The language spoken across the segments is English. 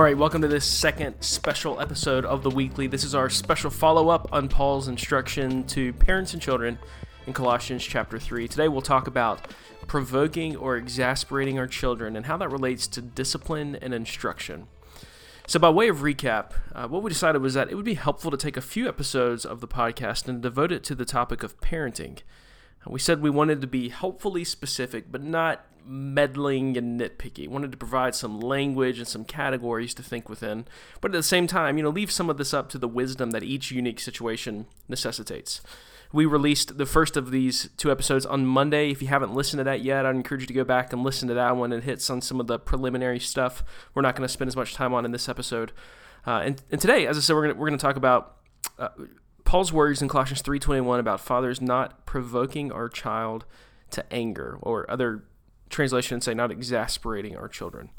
All right, welcome to this second special episode of the weekly. This is our special follow up on Paul's instruction to parents and children in Colossians chapter 3. Today we'll talk about provoking or exasperating our children and how that relates to discipline and instruction. So, by way of recap, uh, what we decided was that it would be helpful to take a few episodes of the podcast and devote it to the topic of parenting. We said we wanted to be helpfully specific, but not meddling and nitpicky. Wanted to provide some language and some categories to think within, but at the same time, you know, leave some of this up to the wisdom that each unique situation necessitates. We released the first of these two episodes on Monday. If you haven't listened to that yet, I'd encourage you to go back and listen to that one. It hits on some of the preliminary stuff we're not going to spend as much time on in this episode. Uh, and, and today, as I said, we're going we're to talk about uh, Paul's words in Colossians 3:21 about fathers not provoking our child to anger, or other translation say not exasperating our children.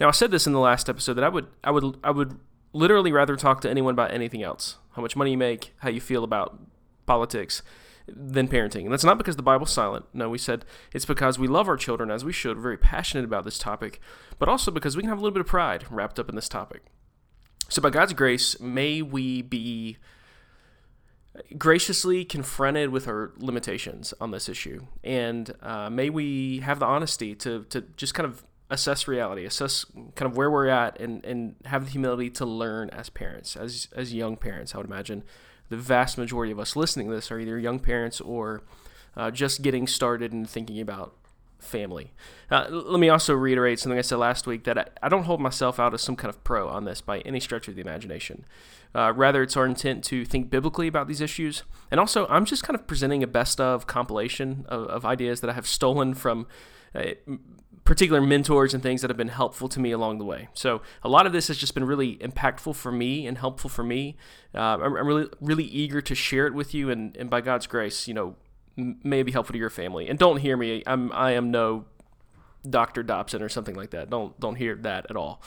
Now I said this in the last episode that I would I would I would literally rather talk to anyone about anything else. How much money you make, how you feel about politics than parenting. And that's not because the Bible's silent. No, we said it's because we love our children as we should, We're very passionate about this topic, but also because we can have a little bit of pride wrapped up in this topic. So by God's grace, may we be graciously confronted with our limitations on this issue, and uh, may we have the honesty to to just kind of assess reality, assess kind of where we're at, and and have the humility to learn as parents, as as young parents. I would imagine the vast majority of us listening to this are either young parents or uh, just getting started and thinking about family. Uh, let me also reiterate something I said last week that I, I, don't hold myself out as some kind of pro on this by any stretch of the imagination. Uh, rather, it's our intent to think biblically about these issues. And also, I'm just kind of presenting a best of compilation of, of ideas that I have stolen from uh, particular mentors and things that have been helpful to me along the way. So, a lot of this has just been really impactful for me and helpful for me. Uh, I'm, I'm, really, really eager to share it with you. And, and by God's grace, you know, may be helpful to your family. And don't hear me. I'm I am no Dr. Dobson or something like that. Don't don't hear that at all.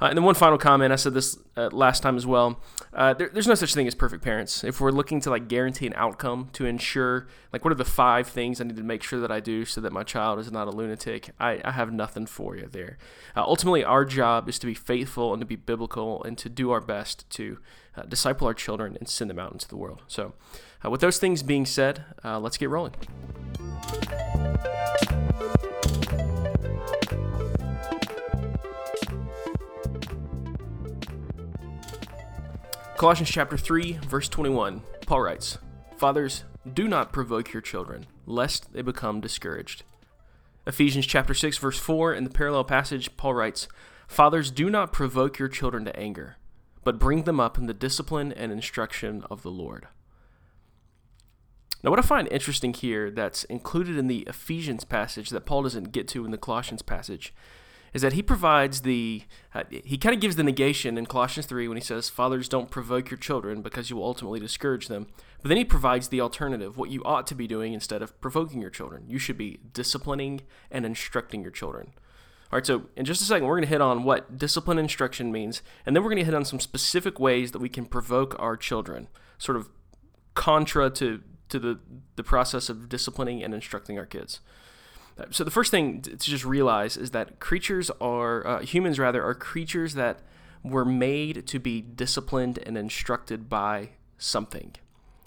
Uh, and then one final comment. I said this uh, last time as well. Uh, there, there's no such thing as perfect parents. If we're looking to like guarantee an outcome to ensure, like, what are the five things I need to make sure that I do so that my child is not a lunatic? I, I have nothing for you there. Uh, ultimately, our job is to be faithful and to be biblical and to do our best to uh, disciple our children and send them out into the world. So, uh, with those things being said, let's get rolling. Colossians chapter 3, verse 21, Paul writes, Fathers, do not provoke your children, lest they become discouraged. Ephesians chapter 6, verse 4, in the parallel passage, Paul writes, Fathers, do not provoke your children to anger, but bring them up in the discipline and instruction of the Lord. Now, what I find interesting here that's included in the Ephesians passage that Paul doesn't get to in the Colossians passage is that he provides the uh, he kind of gives the negation in Colossians 3 when he says fathers don't provoke your children because you will ultimately discourage them. But then he provides the alternative what you ought to be doing instead of provoking your children. You should be disciplining and instructing your children. All right so in just a second we're going to hit on what discipline instruction means and then we're going to hit on some specific ways that we can provoke our children sort of contra to to the the process of disciplining and instructing our kids so the first thing to just realize is that creatures are uh, humans rather are creatures that were made to be disciplined and instructed by something.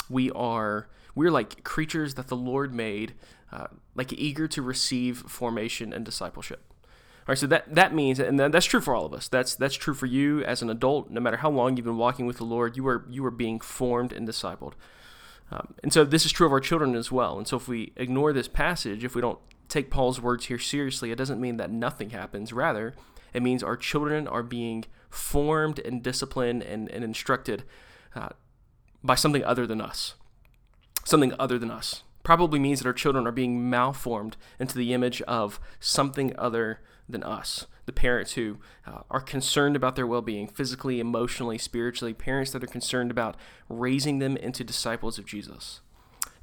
We are we're like creatures that the Lord made, uh, like eager to receive formation and discipleship. All right, so that that means, and that's true for all of us. That's that's true for you as an adult. No matter how long you've been walking with the Lord, you are you are being formed and discipled. Um, and so this is true of our children as well. And so if we ignore this passage, if we don't take Paul's words here seriously, it doesn't mean that nothing happens. Rather, it means our children are being formed and disciplined and, and instructed uh, by something other than us. Something other than us. Probably means that our children are being malformed into the image of something other than us. The parents who uh, are concerned about their well being, physically, emotionally, spiritually, parents that are concerned about raising them into disciples of Jesus.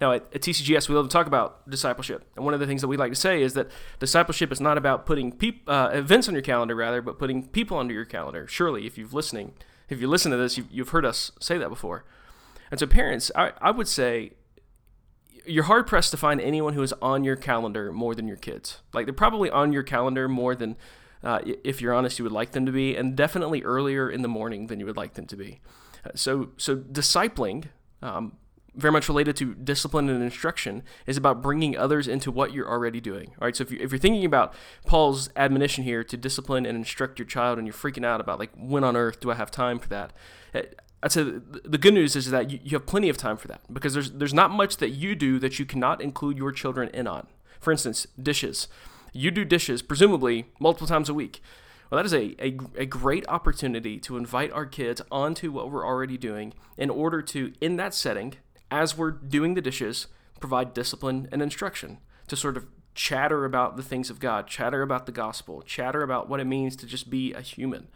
Now, at, at, TCGS, we love to talk about discipleship. And one of the things that we like to say is that discipleship is not about putting peop, uh, events on your calendar, rather, but putting people under your calendar. Surely, if you've listening, if you listen to this, you've, you've heard us say that before. And so, parents, I, I would say you're hard pressed to find anyone who is on your calendar more than your kids. Like, they're probably on your calendar more than, uh, if you're honest, you would like them to be, and definitely earlier in the morning than you would like them to be. Uh, so, so discipling, um, very much related to discipline and instruction is about bringing others into what you're already doing. All right. So if, you, if you're thinking about Paul's admonition here to discipline and instruct your child and you're freaking out about like, when on earth do I have time for that? Eh, I'd say the good news is that you, you have plenty of time for that because there's, there's not much that you do that you cannot include your children in on. For instance, dishes. You do dishes presumably multiple times a week. Well, that is a, a, a, great opportunity to invite our kids onto what we're already doing in order to, in that setting, as we're doing the dishes, provide discipline and instruction to sort of chatter about the things of God, chatter about the gospel, chatter about what it means to just be a human.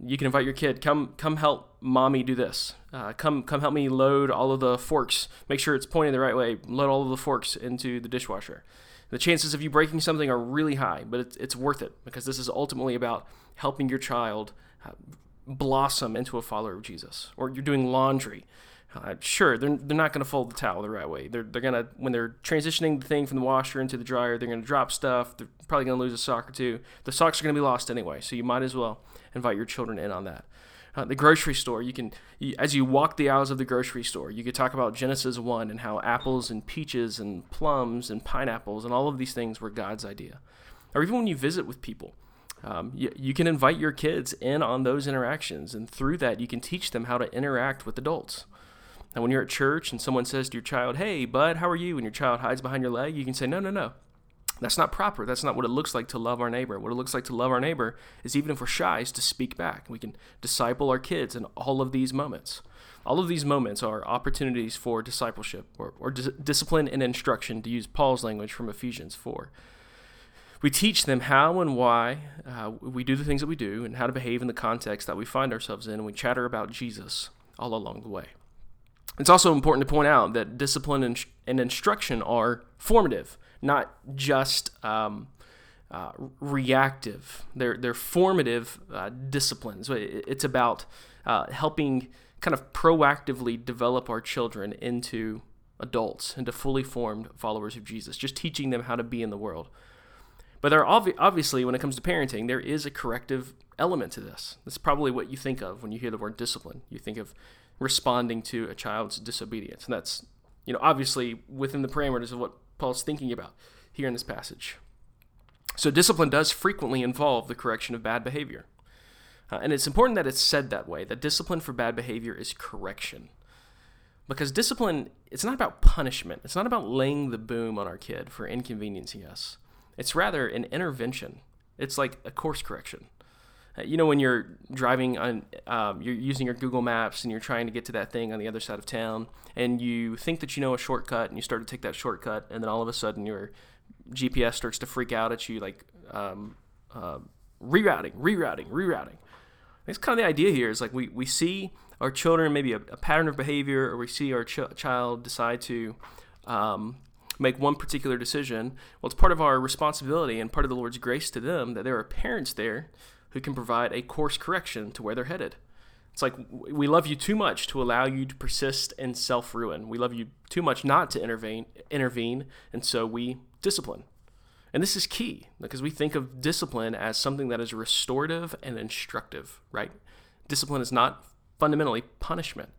You can invite your kid, come come help mommy do this. Uh, come come help me load all of the forks. Make sure it's pointing the right way. Load all of the forks into the dishwasher. The chances of you breaking something are really high, but it's, it's worth it because this is ultimately about helping your child uh, blossom into a follower of Jesus. Or you're doing laundry. Uh, sure, they're, they're not going to fold the towel the right way. They're, they're going to, when they're transitioning the thing from the washer into the dryer, they're going to drop stuff. They're probably going to lose a sock or two. The socks are going to be lost anyway, so you might as well invite your children in on that. Uh, the grocery store, you can, you, as you walk the aisles of the grocery store, you could talk about Genesis 1 and how apples and peaches and plums and pineapples and all of these things were God's idea. Or even when you visit with people, um, you, you can invite your kids in on those interactions, and through that, you can teach them how to interact with adults. And when you're at church and someone says to your child, Hey, bud, how are you? And your child hides behind your leg, you can say, No, no, no. That's not proper. That's not what it looks like to love our neighbor. What it looks like to love our neighbor is even if we're shy, is to speak back. We can disciple our kids in all of these moments. All of these moments are opportunities for discipleship or, or dis- discipline and instruction, to use Paul's language from Ephesians 4. We teach them how and why uh, we do the things that we do and how to behave in the context that we find ourselves in, and we chatter about Jesus all along the way. It's also important to point out that discipline and, and instruction are formative, not just um, uh, reactive. They're, they're formative uh, disciplines. It's about uh, helping kind of proactively develop our children into adults, into fully formed followers of Jesus, just teaching them how to be in the world. But there are obvi- obviously, when it comes to parenting, there is a corrective element to this. That's probably what you think of when you hear the word discipline. You think of responding to a child's disobedience. And that's, you know, obviously within the parameters of what Paul's thinking about here in this passage. So discipline does frequently involve the correction of bad behavior. Uh, and it's important that it's said that way, that discipline for bad behavior is correction. Because discipline, it's not about punishment. It's not about laying the boom on our kid for inconveniencing us. It's rather an intervention. It's like a course correction. Uh, you know when you're driving on um, you're using your google maps and you're trying to get to that thing on the other side of town and you think that you know a shortcut and you start to take that shortcut and then all of a sudden your gps starts to freak out at you like um, uh, rerouting rerouting rerouting. It's kind of the idea here is like we, we see our children maybe a, a pattern of behavior or we see our ch- child decide to um, make one particular decision. Well it's part of our responsibility and part of the lord's grace to them that there are parents there who can provide a course correction to where they're headed. It's like we love you too much to allow you to persist in self ruin. We love you too much not to intervene, intervene, and so we discipline. And this is key because we think of discipline as something that is restorative and instructive, right? Discipline is not fundamentally punishment.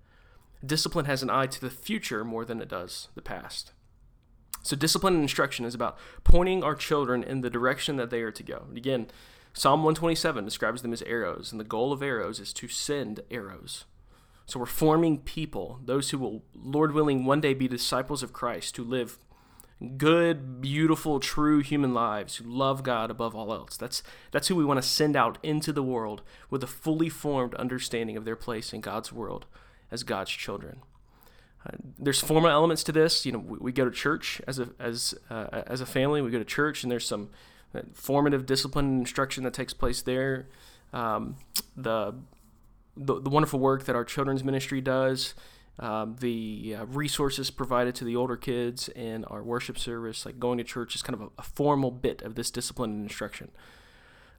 Discipline has an eye to the future more than it does the past. So, discipline and instruction is about pointing our children in the direction that they are to go. And again, Psalm 127 describes them as arrows, and the goal of arrows is to send arrows. So we're forming people, those who will, Lord willing, one day be disciples of Christ, who live good, beautiful, true human lives, who love God above all else. That's, that's who we want to send out into the world with a fully formed understanding of their place in God's world as God's children. Uh, there's formal elements to this. You know, we, we, go to church as a as uh, as a family. We go to church, and there's some formative discipline and instruction that takes place there, um, the, the, the wonderful work that our children's ministry does, um, the uh, resources provided to the older kids in our worship service, like going to church, is kind of a, a formal bit of this discipline and instruction.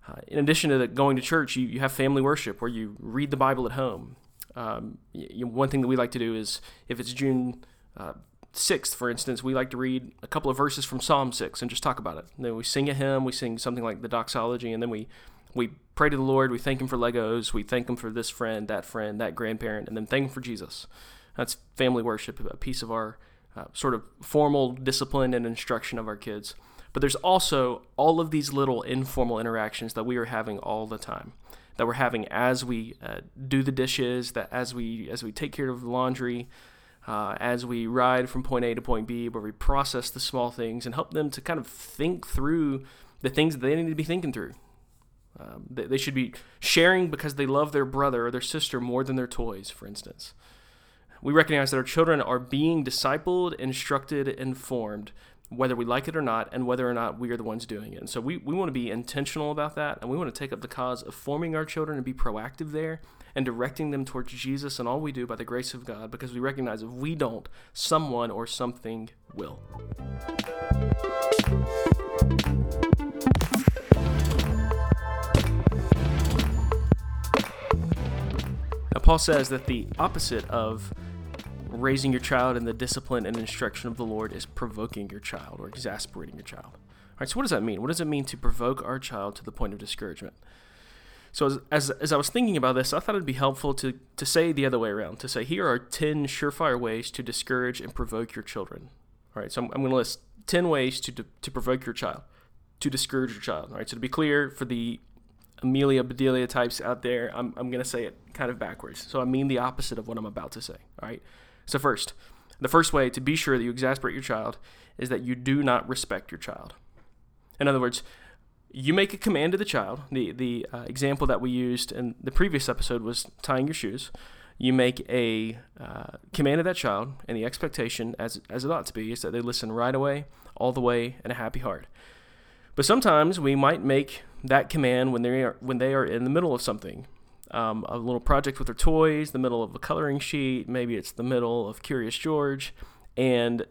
Uh, in addition to the, going to church, you, you have family worship where you read the Bible at home. Um, you, one thing that we like to do is if it's June uh, 6th, for instance, we like to read a couple of verses from Psalm 6 and just talk about it. And then we sing a hymn, we sing something like the doxology, and then we, we pray to the Lord, we thank Him for Legos, we thank Him for this friend, that friend, that grandparent, and then thank Him for Jesus. That's family worship, a piece of our uh, sort of formal discipline and instruction of our kids. But there's also all of these little informal interactions that we are having all the time, that we're having as we uh, do the dishes, that as we as we take care of the laundry, uh, as we ride from point A to point B, where we process the small things and help them to kind of think through the things that they need to be thinking through. Um, they, they should be sharing because they love their brother or their sister more than their toys, for instance. We recognize that our children are being discipled, instructed, informed, whether we like it or not, and whether or not we are the ones doing it. And so we, we want to be intentional about that, and we want to take up the cause of forming our children and be proactive there and directing them towards Jesus and all we do by the grace of God because we recognize if we don't, someone or something will. Now, Paul says that the opposite of raising your child in the discipline and instruction of the Lord is provoking your child or exasperating your child. All right, so what does that mean? What does it mean to provoke our child to the point of discouragement? So as, as, as I was thinking about this, I thought it'd be helpful to, to say the other way around, to say here are 10 surefire ways to discourage and provoke your children. All right, so I'm, I'm going to list 10 ways to, to, to provoke your child, to discourage your child. All right, so to be clear, for the Amelia Bedelia types out there, I'm, I'm going to say it kind of backwards. So I mean the opposite of what I'm about to say. All right, so first, the first way to be sure that you exasperate your child is that you do not respect your child. In other words, you make a command to the child. The the uh, example that we used in the previous episode was tying your shoes. You make a uh, command to that child, and the expectation, as as it ought to be, is that they listen right away, all the way, and a happy heart. But sometimes we might make that command when they are when they are in the middle of something, um, a little project with their toys, the middle of a coloring sheet, maybe it's the middle of Curious George, and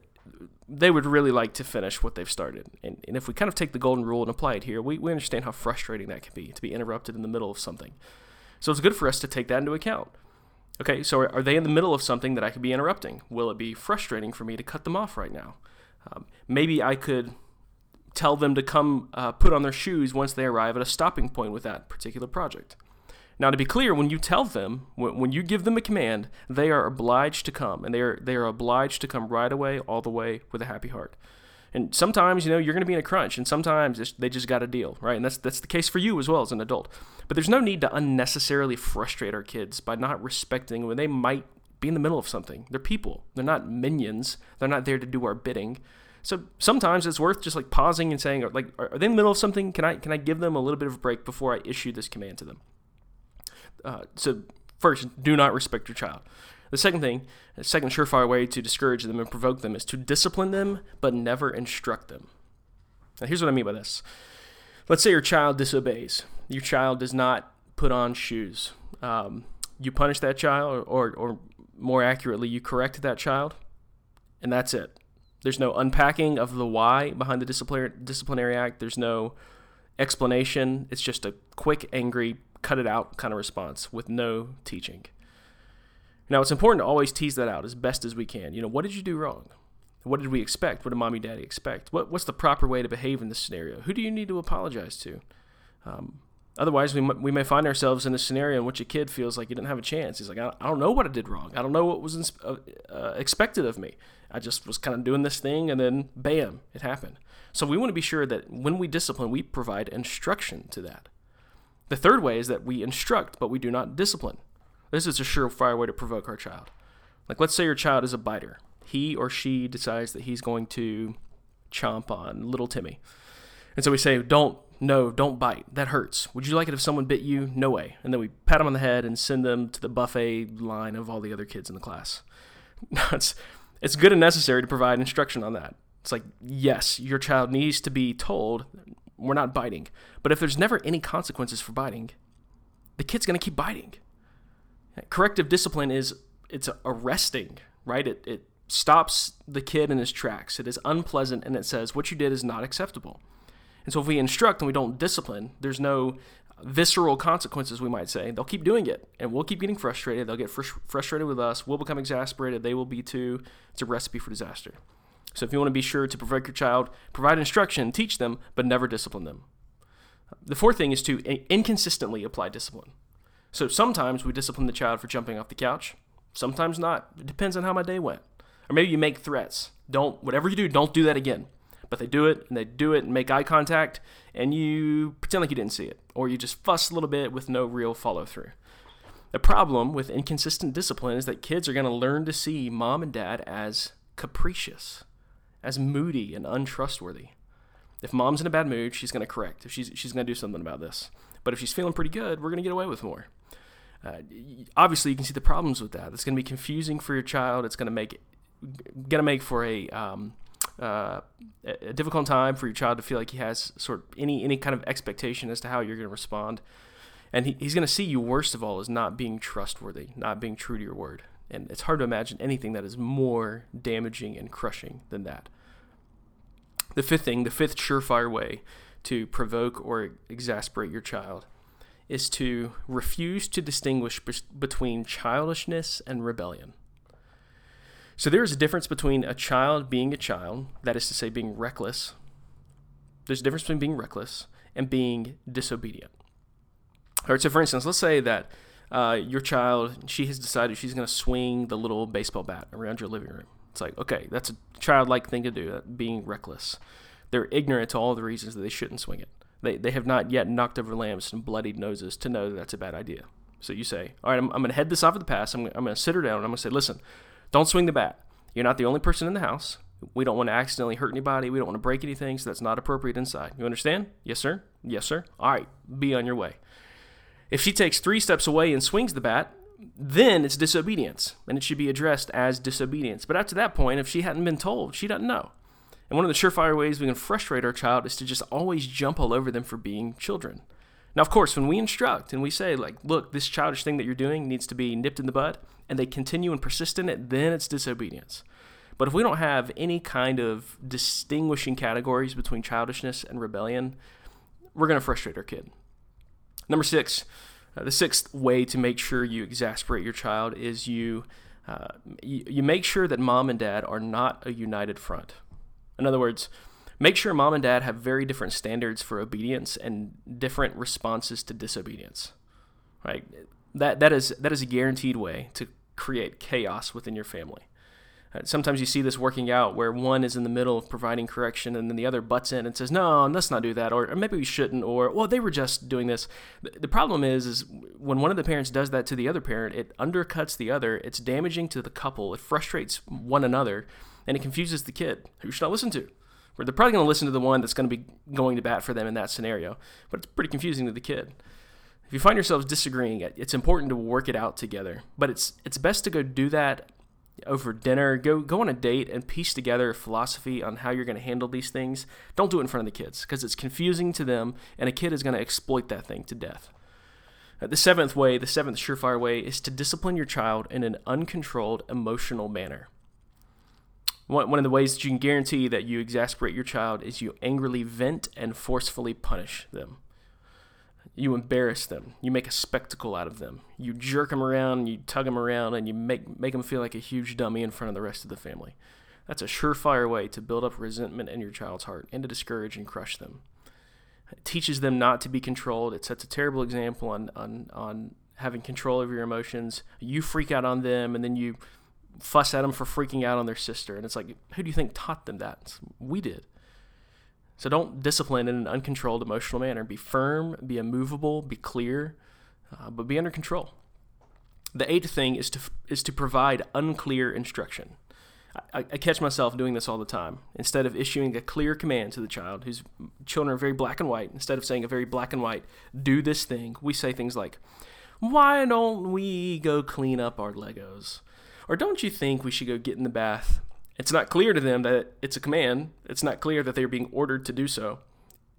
they would really like to finish what they've started. And, and if we kind of take the golden rule and apply it here, we, we understand how frustrating that can be to be interrupted in the middle of something. So it's good for us to take that into account. Okay, so are, are they in the middle of something that I could be interrupting? Will it be frustrating for me to cut them off right now? Um, maybe I could tell them to come uh, put on their shoes once they arrive at a stopping point with that particular project. Now, to be clear, when you tell them, when you give them a command, they are obliged to come, and they are they are obliged to come right away, all the way, with a happy heart. And sometimes, you know, you're going to be in a crunch, and sometimes they just got a deal, right? And that's that's the case for you as well as an adult. But there's no need to unnecessarily frustrate our kids by not respecting when they might be in the middle of something. They're people. They're not minions. They're not there to do our bidding. So sometimes it's worth just like pausing and saying, like, are they in the middle of something? Can I can I give them a little bit of a break before I issue this command to them? Uh, so first, do not respect your child. The second thing, the second surefire way to discourage them and provoke them is to discipline them, but never instruct them. Now, here's what I mean by this. Let's say your child disobeys. Your child does not put on shoes. Um, you punish that child, or, or, or more accurately, you correct that child, and that's it. There's no unpacking of the why behind the disciplinary act. There's no explanation. It's just a quick, angry cut it out kind of response with no teaching. Now, it's important to always tease that out as best as we can. You know, what did you do wrong? What did we expect? What did mommy, daddy expect? What, what's the proper way to behave in this scenario? Who do you need to apologize to? Um, otherwise, we, m- we may find ourselves in a scenario in which a kid feels like he didn't have a chance. He's like, I, don't know what I did wrong. I don't know what was uh, uh, expected of me. I just was kind of doing this thing, and then bam, it happened. So we want to be sure that when we discipline, we provide instruction to that. The third way is that we instruct, but we do not discipline. This is a surefire way to provoke our child. Like, let's say your child is a biter. He or she decides that he's going to chomp on little Timmy. And so we say, don't, no, don't bite. That hurts. Would you like it if someone bit you? No way. And then we pat them on the head and send them to the buffet line of all the other kids in the class. it's, it's good and necessary to provide instruction on that. It's like, yes, your child needs to be told we're not biting. But if there's never any consequences for biting, the kid's going to keep biting. Corrective discipline is it's arresting, right? It, it stops the kid in his tracks. It is unpleasant and it says what you did is not acceptable. And so if we instruct and we don't discipline, there's no visceral consequences, we might say. They'll keep doing it and we'll keep getting frustrated. They'll get fr- frustrated with us. We'll become exasperated. They will be too. It's a recipe for disaster. So if you want to be sure to provoke your child, provide instruction, teach them, but never discipline them. The fourth thing is to inconsistently apply discipline. So sometimes we discipline the child for jumping off the couch, sometimes not. It depends on how my day went. Or maybe you make threats. Don't, whatever you do, don't do that again. But they do it and they do it and make eye contact and you pretend like you didn't see it. Or you just fuss a little bit with no real follow through. The problem with inconsistent discipline is that kids are going to learn to see mom and dad as capricious, as moody and untrustworthy. If mom's in a bad mood, she's going to correct. If she's, she's going to do something about this. But if she's feeling pretty good, we're going to get away with more. Uh, obviously, you can see the problems with that. It's going to be confusing for your child. It's going to make going to make for a um, uh, a difficult time for your child to feel like he has sort of any any kind of expectation as to how you're going to respond, and he, he's going to see you worst of all as not being trustworthy, not being true to your word. And it's hard to imagine anything that is more damaging and crushing than that. The fifth thing, the fifth surefire way to provoke or exasperate your child is to refuse to distinguish between childishness and rebellion. So there is a difference between a child being a child, that is to say, being reckless. There's a difference between being reckless and being disobedient. All right, so for instance, let's say that uh, your child, she has decided she's going to swing the little baseball bat around your living room. It's like, okay, that's a childlike thing to do, being reckless. They're ignorant to all the reasons that they shouldn't swing it. They, they have not yet knocked over lamps and bloodied noses to know that that's a bad idea. So you say, all right, I'm, I'm going to head this off at the pass. I'm, I'm going to sit her down and I'm going to say, listen, don't swing the bat. You're not the only person in the house. We don't want to accidentally hurt anybody. We don't want to break anything, so that's not appropriate inside. You understand? Yes, sir? Yes, sir? All right, be on your way. If she takes three steps away and swings the bat, then it's disobedience, and it should be addressed as disobedience. But after that point, if she hadn't been told, she doesn't know. And one of the surefire ways we can frustrate our child is to just always jump all over them for being children. Now, of course, when we instruct and we say, like, look, this childish thing that you're doing needs to be nipped in the bud, and they continue and persist in it, then it's disobedience. But if we don't have any kind of distinguishing categories between childishness and rebellion, we're going to frustrate our kid. Number six, uh, the sixth way to make sure you exasperate your child is you, uh, you, you make sure that mom and dad are not a united front. In other words, make sure mom and dad have very different standards for obedience and different responses to disobedience. Right? That that is that is a guaranteed way to create chaos within your family. Sometimes you see this working out where one is in the middle of providing correction and then the other butts in and says, "No, let's not do that," or, or maybe we shouldn't, or "Well, they were just doing this." The, the problem is, is when one of the parents does that to the other parent, it undercuts the other. It's damaging to the couple. It frustrates one another, and it confuses the kid. Who should I listen to? Where they're probably going to listen to the one that's going to be going to bat for them in that scenario, but it's pretty confusing to the kid. If you find yourselves disagreeing, it's important to work it out together. But it's it's best to go do that over dinner. Go go on a date and piece together a philosophy on how you're going to handle these things. Don't do it in front of the kids because it's confusing to them, and a kid is going to exploit that thing to death. Uh, the seventh way, the seventh surefire way, is to discipline your child in an uncontrolled emotional manner. One, one of the ways that you can guarantee that you exasperate your child is you angrily vent and forcefully punish them. You embarrass them. You make a spectacle out of them. You jerk them around, you tug them around, and you make, make them feel like a huge dummy in front of the rest of the family. That's a surefire way to build up resentment in your child's heart and to discourage and crush them. It teaches them not to be controlled. It sets a terrible example on, on, on having control over your emotions. You freak out on them, and then you fuss at them for freaking out on their sister. And it's like, who do you think taught them that? We did. So don't discipline in an uncontrolled emotional manner. Be firm, be immovable, be clear, uh, but be under control. The eighth thing is to is to provide unclear instruction. I, I, catch myself doing this all the time. Instead of issuing a clear command to the child, whose children are very black and white, instead of saying a very black and white, do this thing, we say things like, "Why don't we go clean up our Legos?" Or don't you think we should go get in the bath? It's not clear to them that it's a command. It's not clear that they're being ordered to do so.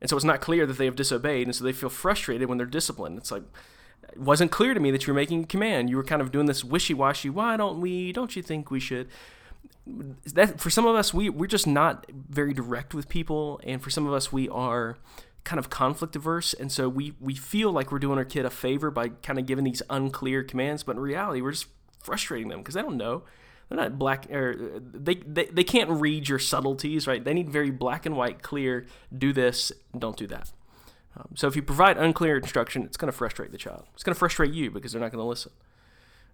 And so it's not clear that they have disobeyed, and so they feel frustrated when they're disciplined. It's like, it wasn't clear to me that you were making a command. You were kind of doing this wishy-washy. Why don't we? Don't you think we should? That for some of us, we we're just not very direct with people, and for some of us, we are kind of conflict averse, and so we we feel like we're doing our kid a favor by kind of giving these unclear commands, but in reality, we're just frustrating them because they don't know. They're not black, or they, they they can't read your subtleties, right? They need very black and white, clear. Do this, don't do that. Um, so if you provide unclear instruction, it's going to frustrate the child. It's going to frustrate you because they're not going to listen.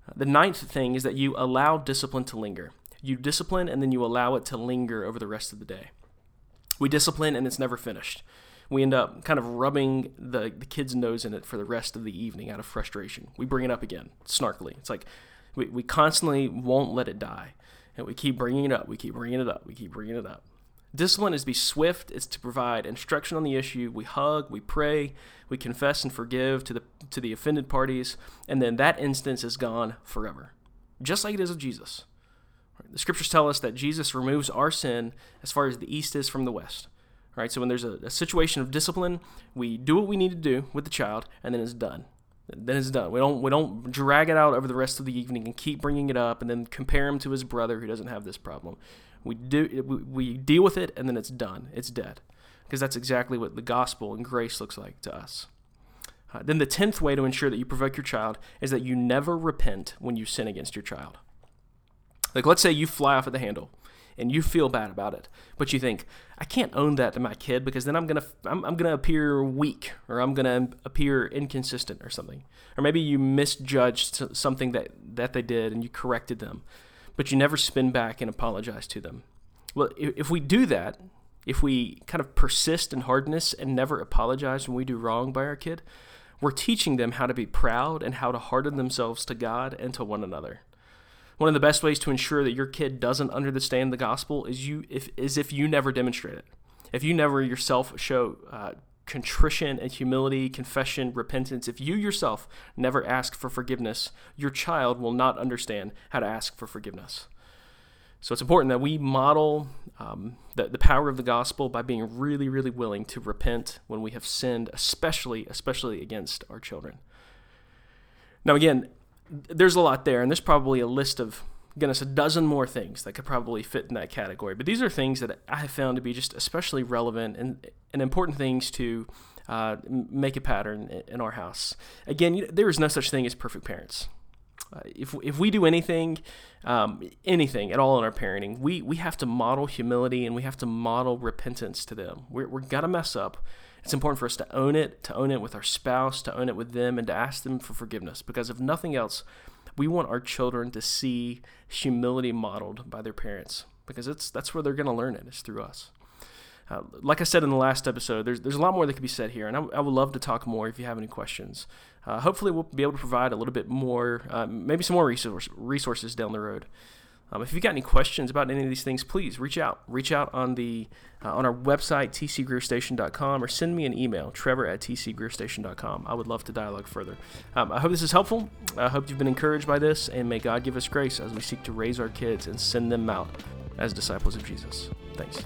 Uh, the ninth thing is that you allow discipline to linger. You discipline and then you allow it to linger over the rest of the day. We discipline and it's never finished we end up kind of rubbing the, the kid's nose in it for the rest of the evening out of frustration. We bring it up again, snarkily. It's like we, we constantly won't let it die. And we keep bringing it up, we keep bringing it up, we keep bringing it up. Discipline is to be swift, it's to provide instruction on the issue. We hug, we pray, we confess and forgive to the, to the offended parties, and then that instance is gone forever, just like it is with Jesus. The scriptures tell us that Jesus removes our sin as far as the east is from the west right? So when there's a, a, situation of discipline, we do what we need to do with the child, and then it's done. Then it's done. We don't we don't drag it out over the rest of the evening and keep bringing it up, and then compare him to his brother who doesn't have this problem. We do we, we deal with it, and then it's done. It's dead, because that's exactly what the gospel and grace looks like to us. Uh, then the tenth way to ensure that you provoke your child is that you never repent when you sin against your child. Like let's say you fly off at the handle and you feel bad about it, but you think, I can't own that to my kid because then I'm gonna I'm, I'm gonna appear weak or I'm gonna appear inconsistent or something. Or maybe you misjudged something that that they did and you corrected them, but you never spin back and apologize to them. Well, if we do that, if we kind of persist in hardness and never apologize when we do wrong by our kid, we're teaching them how to be proud and how to harden themselves to God and to one another. One of the best ways to ensure that your kid doesn't understand the gospel is you if is if you never demonstrate it. If you never yourself show uh, contrition and humility, confession, repentance, if you yourself never ask for forgiveness, your child will not understand how to ask for forgiveness. So it's important that we model um, the, the power of the gospel by being really, really willing to repent when we have sinned, especially, especially against our children. Now, again, there's a lot there, and there's probably a list of goodness a dozen more things that could probably fit in that category. But these are things that I have found to be just especially relevant and, and important things to uh, make a pattern in our house. Again, there is no such thing as perfect parents. Uh, if, if we do anything, um, anything at all in our parenting, we, we have to model humility and we have to model repentance to them. We're, we're going to mess up. It's important for us to own it, to own it with our spouse, to own it with them, and to ask them for forgiveness. Because if nothing else, we want our children to see humility modeled by their parents. Because it's that's where they're going to learn it. It's through us. Uh, like I said in the last episode, there's there's a lot more that could be said here, and I, I would love to talk more if you have any questions. Uh, hopefully, we'll be able to provide a little bit more, uh, maybe some more resource, resources down the road. Um, if you've got any questions about any of these things, please reach out. Reach out on the uh, on our website tcgreerstation.com or send me an email, Trevor at tcgreerstation.com. I would love to dialogue further. Um, I hope this is helpful. I hope you've been encouraged by this, and may God give us grace as we seek to raise our kids and send them out as disciples of Jesus. Thanks.